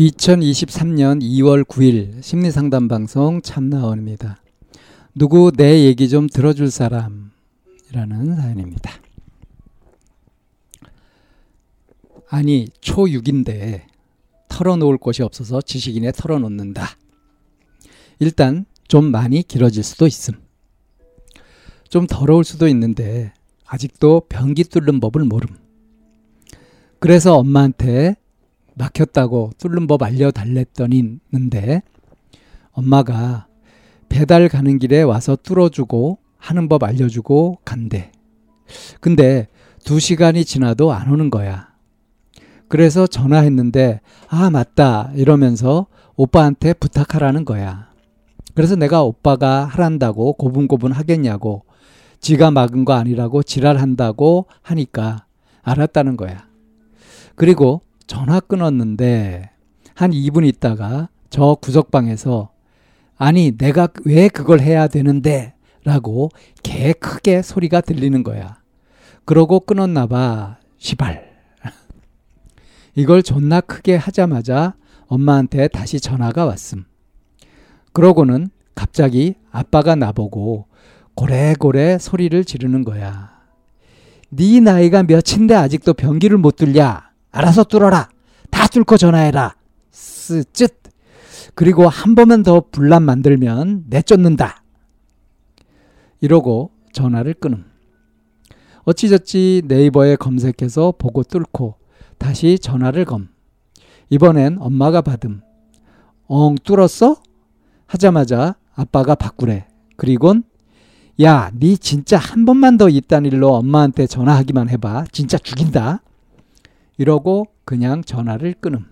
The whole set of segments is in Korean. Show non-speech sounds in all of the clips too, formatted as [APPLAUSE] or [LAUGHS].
2023년 2월 9일 심리상담 방송 참나원입니다. 누구 내 얘기 좀 들어줄 사람이라는 사연입니다. 아니 초6인데 털어놓을 곳이 없어서 지식인에 털어놓는다. 일단 좀 많이 길어질 수도 있음. 좀 더러울 수도 있는데 아직도 변기 뚫는 법을 모름. 그래서 엄마한테 막혔다고 뚫는 법 알려달랬더니는데 엄마가 배달 가는 길에 와서 뚫어주고 하는 법 알려주고 간대. 근데 두 시간이 지나도 안 오는 거야. 그래서 전화했는데 아 맞다 이러면서 오빠한테 부탁하라는 거야. 그래서 내가 오빠가 하란다고 고분고분 하겠냐고 지가 막은 거 아니라고 지랄한다고 하니까 알았다는 거야. 그리고 전화 끊었는데 한 2분 있다가 저 구석방에서 아니 내가 왜 그걸 해야 되는데 라고 개 크게 소리가 들리는 거야. 그러고 끊었나 봐. 시발. 이걸 존나 크게 하자마자 엄마한테 다시 전화가 왔음. 그러고는 갑자기 아빠가 나보고 고래고래 소리를 지르는 거야. 네 나이가 몇인데 아직도 변기를 못 뚫냐? 알아서 뚫어라. 다 뚫고 전화해라. 쓰쯧. 그리고 한 번만 더 분란 만들면 내쫓는다. 이러고 전화를 끊음. 어찌저찌 네이버에 검색해서 보고 뚫고 다시 전화를 검. 이번엔 엄마가 받음. 엉 뚫었어? 하자마자 아빠가 바꾸래. 그리곤 야, 니 진짜 한 번만 더 이딴 일로 엄마한테 전화하기만 해봐. 진짜 죽인다. 이러고 그냥 전화를 끊음.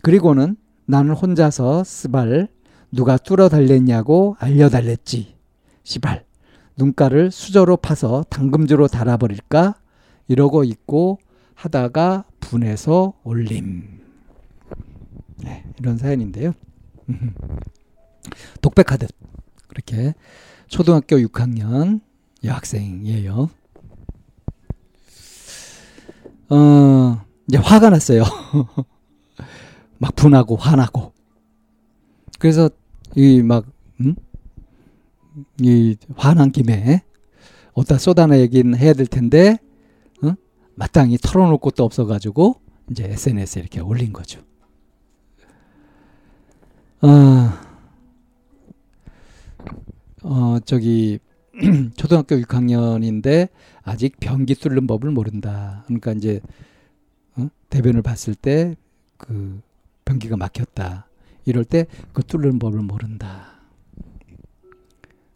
그리고는 나는 혼자서 스발 누가 뚫어 달랬냐고 알려달랬지. 시발 눈가를 수저로 파서 당금주로 달아버릴까? 이러고 있고 하다가 분해서 올림. 네, 이런 사연인데요. [LAUGHS] 독백하듯 그렇게 초등학교 6학년 여학생이에요. 어, 이제 화가 났어요. [LAUGHS] 막 분하고 화나고. 그래서 이 막, 음? 이 화난 김에 어디다 쏟아내긴 해야 될 텐데, 어? 마땅히 털어놓을 곳도 없어가지고 이제 SNS에 이렇게 올린 거죠. 어, 어, 저기, [CLEARS THROAT] 초등학교 6학년인데 아직 변기 뚫는 법을 모른다. 그러니까 이제, 어? 대변을 봤을 때 그 변기가 막혔다. 이럴 때 그 뚫는 법을 모른다.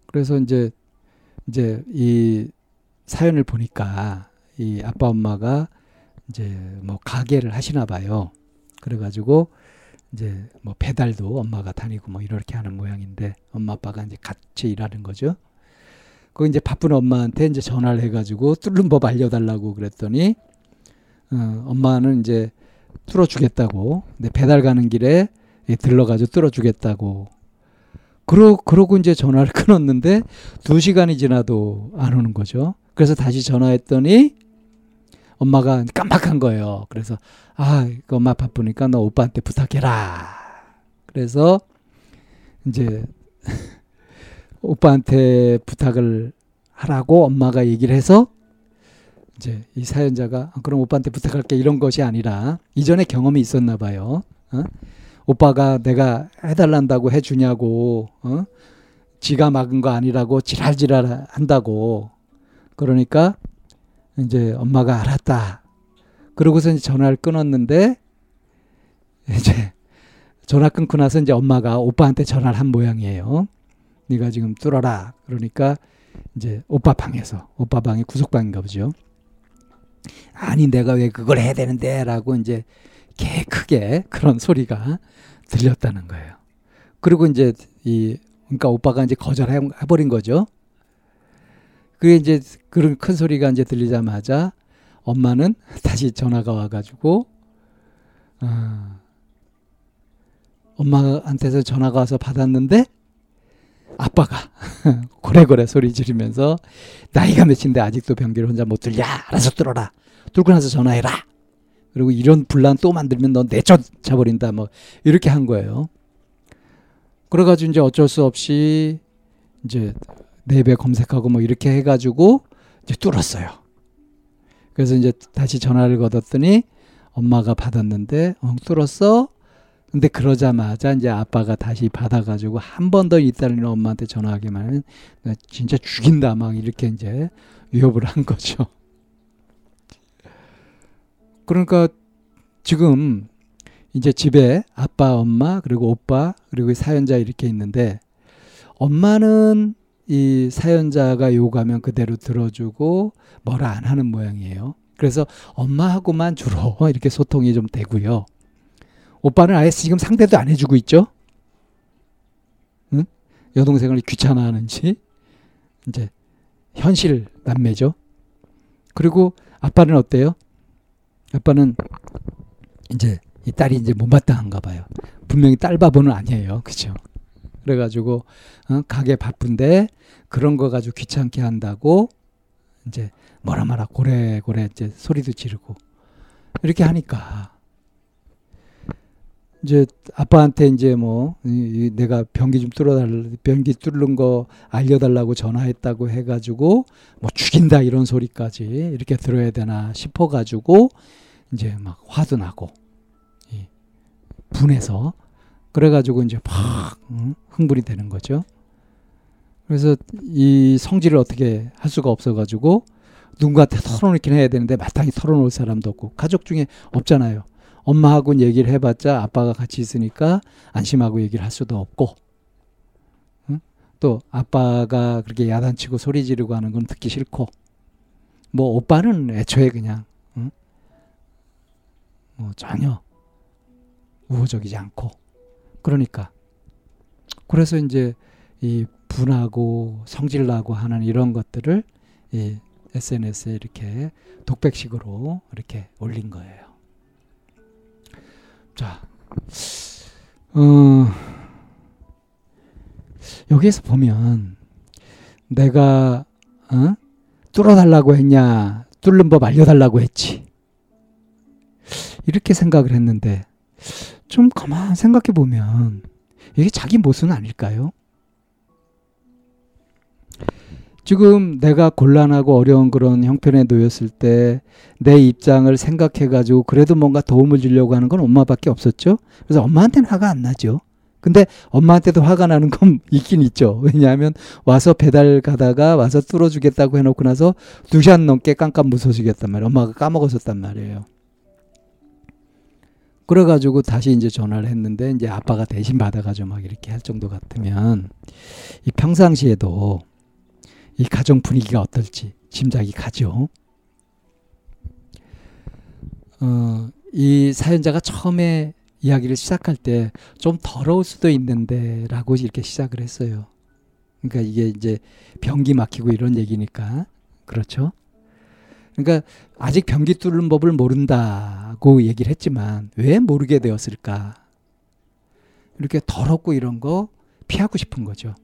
그래서 이제, 이제 이 사연을 보니까 이 아빠 엄마가 이제 뭐 가게를 하시나 봐요. 그래가지고 이제 뭐 배달도 엄마가 다니고 뭐 이렇게 하는 모양인데 엄마 아빠가 이제 같이 일하는 거죠. 그 이제 바쁜 엄마한테 이제 전화를 해가지고 뚫는 법 알려달라고 그랬더니 어, 엄마는 이제 뚫어주겠다고. 근데 배달 가는 길에 들러가지고 뚫어주겠다고. 그러 그러고 이제 전화를 [LAUGHS] 끊었는데 두 시간이 지나도 안 오는 거죠. 그래서 다시 전화했더니 엄마가 깜빡한 거예요. 그래서 아, 그 엄마 바쁘니까 너 오빠한테 부탁해라. 그래서 이제 오빠한테 부탁을 하라고 엄마가 얘기를 해서 이제 이 사연자가 아, 그럼 오빠한테 부탁할게 이런 것이 아니라 이전에 경험이 있었나 봐요. 어? 오빠가 내가 해달란다고 해주냐고, 어? 지가 막은 거 아니라고 지랄지랄 한다고. 그러니까 이제 엄마가 알았다. 그러고서 이제 전화를 끊었는데 이제 전화 끊고 나서 이제 엄마가 오빠한테 전화를 한 모양이에요. 네가 지금 뚫어라. 그러니까 이제 오빠 방에서 오빠 방이 구석방인가 보죠. 아니 내가 왜 그걸 해야 되는데라고 이제 개 크게 그런 소리가 들렸다는 거예요. 그리고 이제 이 그러니까 오빠가 이제 거절해 버린 거죠. 그게 이제 그런 큰 소리가 이제 들리자마자 엄마는 [LAUGHS] 다시 전화가 와가지고 어, 엄마한테서 전화가 와서 받았는데 아빠가 [LAUGHS] 고래고래 소리 지르면서 나이가 몇인데 아직도 변기를 혼자 못 들냐? 알아서 뚫어라. 뚫고 나서 전화해라. 그리고 이런 분란 또 만들면 너 내쫓아 버린다. 뭐 이렇게 한 거예요. 그래가지고 이제 어쩔 수 없이 이제 네배 검색하고 뭐 이렇게 해가지고 이제 뚫었어요. 그래서 이제 다시 전화를 걸었더니 엄마가 받았는데 엉 뚫었어 근데 그러자마자 이제 아빠가 다시 받아가지고 한 번 더 이따는 엄마한테 전화하기만 하면 진짜 죽인다 막 이렇게 이제 위협을 한 거죠. 그러니까 지금 이제 집에 아빠, 엄마, 그리고 오빠, 그리고 사연자 이렇게 있는데 엄마는 이 사연자가 요구하면 그대로 들어주고 뭐라 안 하는 모양이에요. 그래서 엄마하고만 주로 [LAUGHS] 이렇게 소통이 좀 되고요. 오빠는 아예 지금 상대도 안 해주고 있죠. 응? 여동생을 귀찮아하는지 이제 현실 남매죠. 그리고 아빠는 어때요? 아빠는 이제 이 딸이 이제 못마땅한가 봐요. 분명히 딸 바보는 아니에요. 그죠? 그래가지고 어, 가게 바쁜데 그런 거 가지고 귀찮게 한다고 이제 뭐라 마라 고래고래 이제 소리도 지르고 이렇게 하니까 이제 아빠한테 이제 뭐 내가 변기 좀 뚫어달라 변기 뚫는 거 알려달라고 전화했다고 해가지고 뭐 죽인다 이런 소리까지 이렇게 들어야 되나 싶어가지고 이제 막 화도 나고 분해서 그래가지고 이제 막 흥분이 되는 거죠. 그래서 이 성질을 어떻게 할 수가 없어가지고 누군가한테 털어놓긴 해야 되는데 마땅히 털어놓을 사람도 없고 가족 중에 없잖아요. 엄마하고 얘기를 해봤자 아빠가 같이 있으니까 안심하고 얘기를 할 수도 없고 응? 또 아빠가 그렇게 야단치고 소리 지르고 하는 건 듣기 싫고 뭐 오빠는 애초에 그냥 응? 뭐 전혀 우호적이지 않고 그러니까 그래서 이제 이 분하고 성질나고 하는 이런 것들을 이 SNS에 이렇게 독백식으로 이렇게 올린 거예요. 자, 어, 여기에서 보면 내가 어? 뚫어달라고 했냐, 뚫는 법 알려달라고 했지. 이렇게 생각을 했는데 좀 가만 생각해 보면 이게 자기 모습은 아닐까요? 지금 내가 곤란하고 어려운 그런 형편에 놓였을 때 내 입장을 생각해 가지고 그래도 뭔가 도움을 주려고 하는 건 엄마밖에 없었죠. 그래서 엄마한테는 화가 안 나죠. 근데 엄마한테도 화가 나는 건 [LAUGHS] 있긴 있죠. 왜냐하면 와서 배달 가다가 와서 뚫어주겠다고 해놓고 나서 두 시간 넘게 깜깜 무서워지겠단 말이에요. 엄마가 까먹었었단 말이에요. 그래가지고 다시 이제 전화를 했는데 이제 아빠가 대신 받아가지고 막 이렇게 할 정도 같으면 이 평상시에도 이 가정 분위기가 어떨지 짐작이 가죠. 어, 이 사연자가 처음에 이야기를 시작할 때 좀 더러울 수도 있는데 라고 이렇게 시작을 했어요. 그러니까 이게 이제 변기 막히고 이런 얘기니까. 그렇죠? 그러니까 아직 변기 뚫는 법을 모른다고 얘기를 했지만 왜 모르게 되었을까? 이렇게 더럽고 이런 거 피하고 싶은 거죠.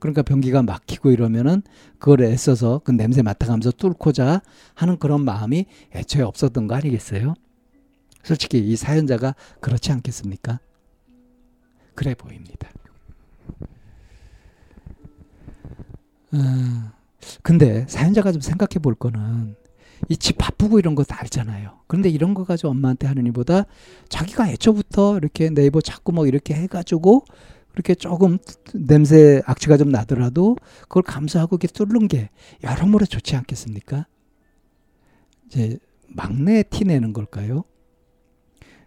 그러니까 변기가 막히고 이러면은 그걸 애써서 그 냄새 맡아가면서 뚫고자 하는 그런 마음이 애초에 없었던 거 아니겠어요? 솔직히 이 사연자가 그렇지 않겠습니까? 그래 보입니다. 어, 근데 사연자가 좀 생각해 볼 거는 이 집 바쁘고 이런 거 다 알잖아요. 그런데 이런 거 가지고 엄마한테 하는 일보다 자기가 애초부터 이렇게 네이버 자꾸 뭐 이렇게 해가지고 그렇게 조금 냄새 악취가 좀 나더라도 그걸 감수하고 이렇게 뚫는 게 여러모로 좋지 않겠습니까? 이제 막내 티 내는 걸까요?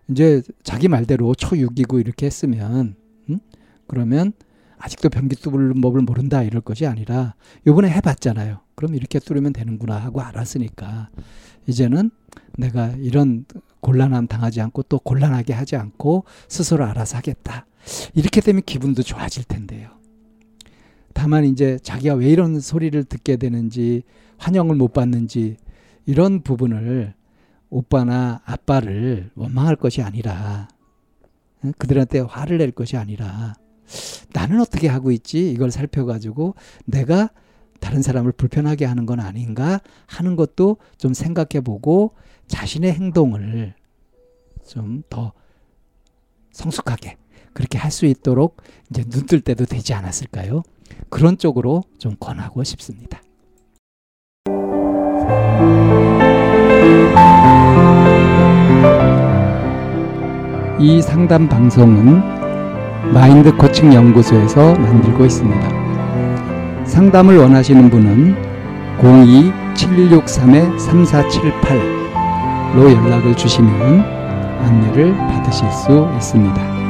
이제 자기 말대로 초6이고 이렇게 했으면 음? 그러면 아직도 변기 뚫는 법을 모른다 이럴 것이 아니라 요번에 해봤잖아요. 그럼 이렇게 뚫으면 되는구나 하고 알았으니까 이제는 내가 이런 곤란함 당하지 않고 또 곤란하게 하지 않고 스스로 알아서 하겠다. 이렇게 되면 기분도 좋아질 텐데요. 다만 이제 자기가 왜 이런 소리를 듣게 되는지 환영을 못 받는지 이런 부분을 오빠나 아빠를 원망할 것이 아니라 그들한테 화를 낼 것이 아니라 나는 어떻게 하고 있지 이걸 살펴가지고 내가 다른 사람을 불편하게 하는 건 아닌가 하는 것도 좀 생각해 보고 자신의 행동을 좀 더 성숙하게 그렇게 할 수 있도록 이제 눈 뜰 때도 되지 않았을까요? 그런 쪽으로 좀 권하고 싶습니다. 이 상담 방송은 마인드 코칭 연구소에서 만들고 있습니다. 상담을 원하시는 분은 02-763-3478로 연락을 주시면 안내를 받으실 수 있습니다.